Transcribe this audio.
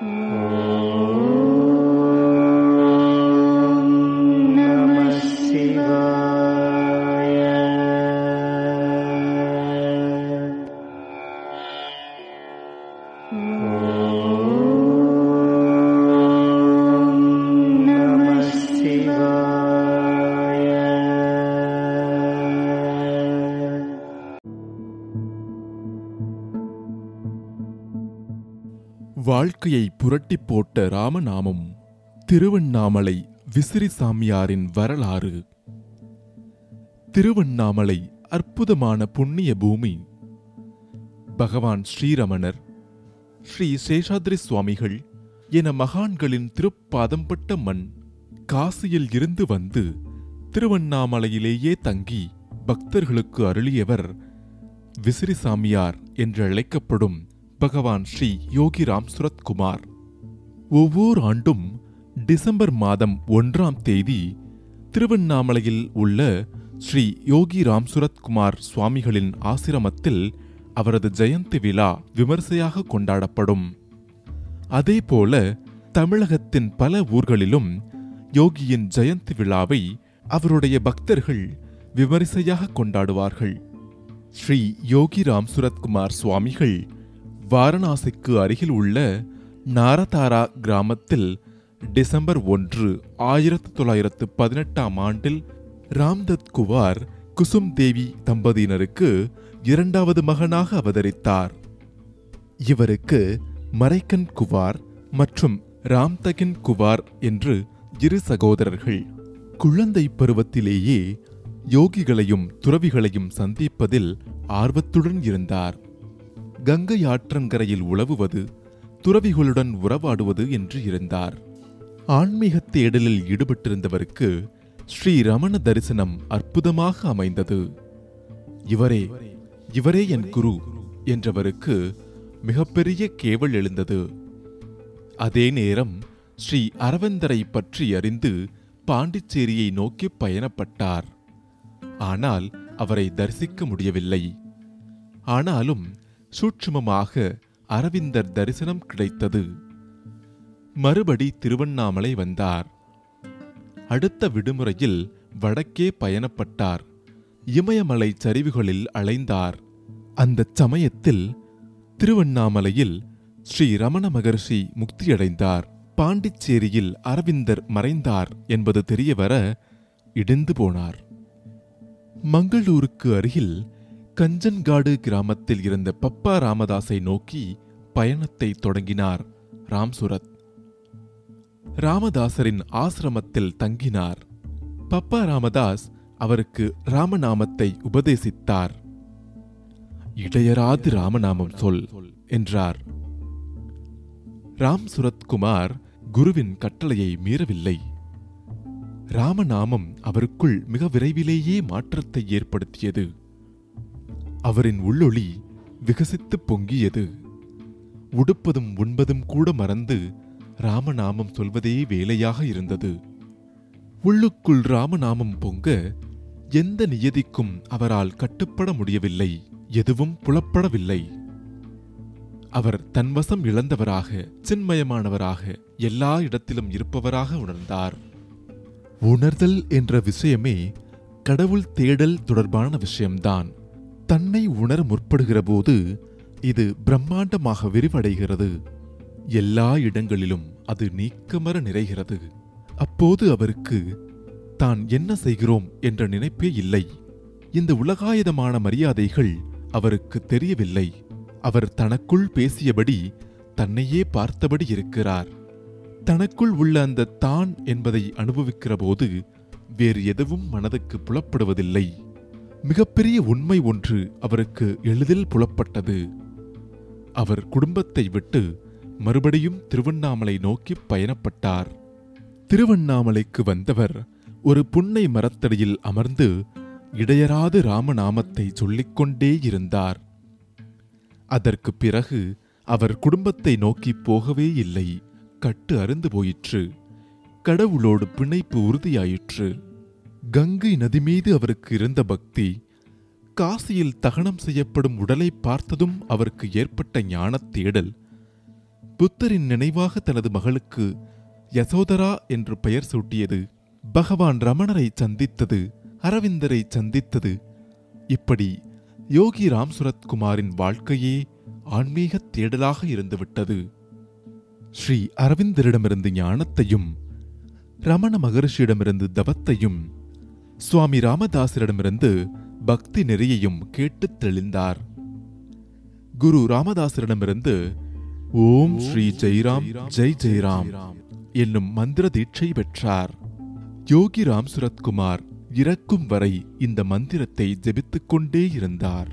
Mm. வாழ்க்கையை புரட்டிப் போட்ட ராமநாமம் திருவண்ணாமலை விசிறி சாமியாரின் வரலாறு. திருவண்ணாமலை அற்புதமான புண்ணிய பூமி. பகவான் ஸ்ரீரமணர் ஸ்ரீ சேஷாத்ரி சுவாமிகள் என மகான்களின் திருப்பாதம்பட்ட மண் காசியில் இருந்து வந்து திருவண்ணாமலையிலேயே தங்கி பக்தர்களுக்கு அருளியவர் விசிறி சாமியார் என்று அழைக்கப்படும் பகவான் ஸ்ரீ யோகிராம் சுரத்குமார். ஒவ்வொரு ஆண்டும் டிசம்பர் மாதம் ஒன்றாம் தேதி திருவண்ணாமலையில் உள்ள ஸ்ரீ யோகிராம் சுரத்குமார் சுவாமிகளின் ஆசிரமத்தில் அவரது ஜெயந்தி விழா விமர்சையாக கொண்டாடப்படும். அதேபோல தமிழகத்தின் பல ஊர்களிலும் யோகியின் ஜெயந்தி விழாவை அவருடைய பக்தர்கள் விமரிசையாக கொண்டாடுவார்கள். ஸ்ரீ யோகிராம் சுரத்குமார் சுவாமிகள் வாரணாசிக்கு அருகில் உள்ள நாரதாரா கிராமத்தில் டிசம்பர் ஒன்று ஆயிரத்து தொள்ளாயிரத்து பதினெட்டாம் ஆண்டில் ராம்தத் குவார் குசும் தேவி தம்பதியினருக்கு இரண்டாவது மகனாக அவதரித்தார். இவருக்கு மரைக்கன் குவார் மற்றும் ராம்தகின் குவார் என்று இரு சகோதரர்கள். குழந்தை பருவத்திலேயே யோகிகளையும் துறவிகளையும் சந்திப்பதில் ஆர்வத்துடன் இருந்தார். கங்கை ஆற்றங்கரையில் உழவுவது துறவிகளுடன் உறவாடுவது என்று இருந்தார். ஆன்மீக தேடலில் ஈடுபட்டிருந்தவருக்கு ஸ்ரீ ரமண தரிசனம் அற்புதமாக அமைந்தது. இவரே இவரே என் குரு என்றவருக்கு மிகப்பெரிய கேவல் எழுந்தது. அதே நேரம் ஸ்ரீ அரவிந்தரை பற்றி அறிந்து பாண்டிச்சேரியை நோக்கி பயணப்பட்டார். ஆனால் அவரை தரிசிக்க முடியவில்லை. ஆனாலும் சூட்சுமமாக அரவிந்தர் தரிசனம் கிடைத்தது. மறுபடி திருவண்ணாமலை வந்தார். அடுத்த விடுமுறையில் வடக்கே பயணப்பட்டார். இமயமலை சரிவுகளில் அலைந்தார். அந்த சமயத்தில் திருவண்ணாமலையில் ஸ்ரீ ரமண மகர்ஷி முக்தியடைந்தார். பாண்டிச்சேரியில் அரவிந்தர் மறைந்தார் என்பது தெரியவர இடிந்து போனார். மங்களூருக்கு அருகில் கஞ்சன்காடு கிராமத்தில் இருந்த பப்பா ராமதாஸை நோக்கி பயணத்தை தொடங்கினார் ராம்சுரத். ராமதாசரின் ஆசிரமத்தில் தங்கினார். பப்பா ராமதாஸ் அவருக்கு ராமநாமத்தை உபதேசித்தார். இடையராது ராமநாமம் சொல் என்றார். ராம் சுரத்குமார் குருவின் கட்டளையை மீறவில்லை. ராமநாமம் அவருக்குள் மிக விரைவிலேயே மாற்றத்தை ஏற்படுத்தியது. அவரின் உள்ளொளி விகசித்துப் பொங்கியது. உடுப்பதும் உண்பதும் கூட மறந்து ராமநாமம் சொல்வதே வேலையாக இருந்தது. உள்ளுக்குள் ராமநாமம் பொங்க எந்த நியதிக்கும் அவரால் கட்டுப்பட முடியவில்லை எதுவும் புலப்படவில்லை. அவர் தன்வசம் இழந்தவராக சின்மயமானவராக எல்லா இடத்திலும் இருப்பவராக உணர்ந்தார். உணர்தல் என்ற விஷயமே கடவுள் தேடல் தொடர்பான விஷயம்தான். தன்னை உணர முற்படுகிற போது இது பிரம்மாண்டமாக விரிவடைகிறது. எல்லா இடங்களிலும் அது நீக்கமர நிறைகிறது. அப்போது அவருக்கு தான் என்ன செய்கிறோம்? என்ற நினைப்பே இல்லை. இந்த உலகாயுதமான மரியாதைகள் அவருக்கு தெரியவில்லை. அவர் தனக்குள் பேசியபடி தன்னையே பார்த்தபடி இருக்கிறார். தனக்குள் உள்ள அந்த தான் என்பதை அனுபவிக்கிற போது வேறு எதுவும் மனதுக்கு புலப்படுவதில்லை. மிகப்பெரிய உண்மை ஒன்று அவருக்கு எளிதில் புலப்பட்டது. அவர் குடும்பத்தை விட்டு மறுபடியும் திருவண்ணாமலை நோக்கி பயணப்பட்டார். திருவண்ணாமலைக்கு வந்தவர் ஒரு புன்னை மரத்தடியில் அமர்ந்து இடையராது ராமநாமத்தை சொல்லிக்கொண்டே இருந்தார். அதற்கு பிறகு அவர் குடும்பத்தை நோக்கி போகவே இல்லை. கட்டு அருந்து போயிற்று. கடவுளோடு பிணைப்பு உறுதியாயிற்று. கங்கை நதி மீது அவருக்கு இருந்த பக்தி காசியில் தகனம் செய்யப்படும் உடலை பார்த்ததும் அவருக்கு ஏற்பட்ட ஞானத் தேடல். புத்தரின் நினைவாக தனது மகளுக்கு யசோதரா என்று பெயர் சூட்டியது. பகவான் ரமணரை சந்தித்தது அரவிந்தரை சந்தித்தது. இப்படி யோகி ராம் சுரத்குமாரின் வாழ்க்கையே ஆன்மீக தேடலாக இருந்துவிட்டது. ஸ்ரீ அரவிந்தரிடமிருந்து ஞானத்தையும் ரமண மகரிஷியிடமிருந்து தவத்தையும் சுவாமி ராமதாசரிடமிருந்து பக்தி நெறியையும் கேட்டு தெளிந்தார். குரு ராமதாசரிடமிருந்து ஓம் ஸ்ரீ ஜெய்ராம் ஜெய் ஜெய்ராம் என்னும் மந்திர தீட்சை பெற்றார். யோகி ராம் சுரத்குமார் இறக்கும் வரை இந்த மந்திரத்தை ஜெபித்துக் கொண்டே இருந்தார்.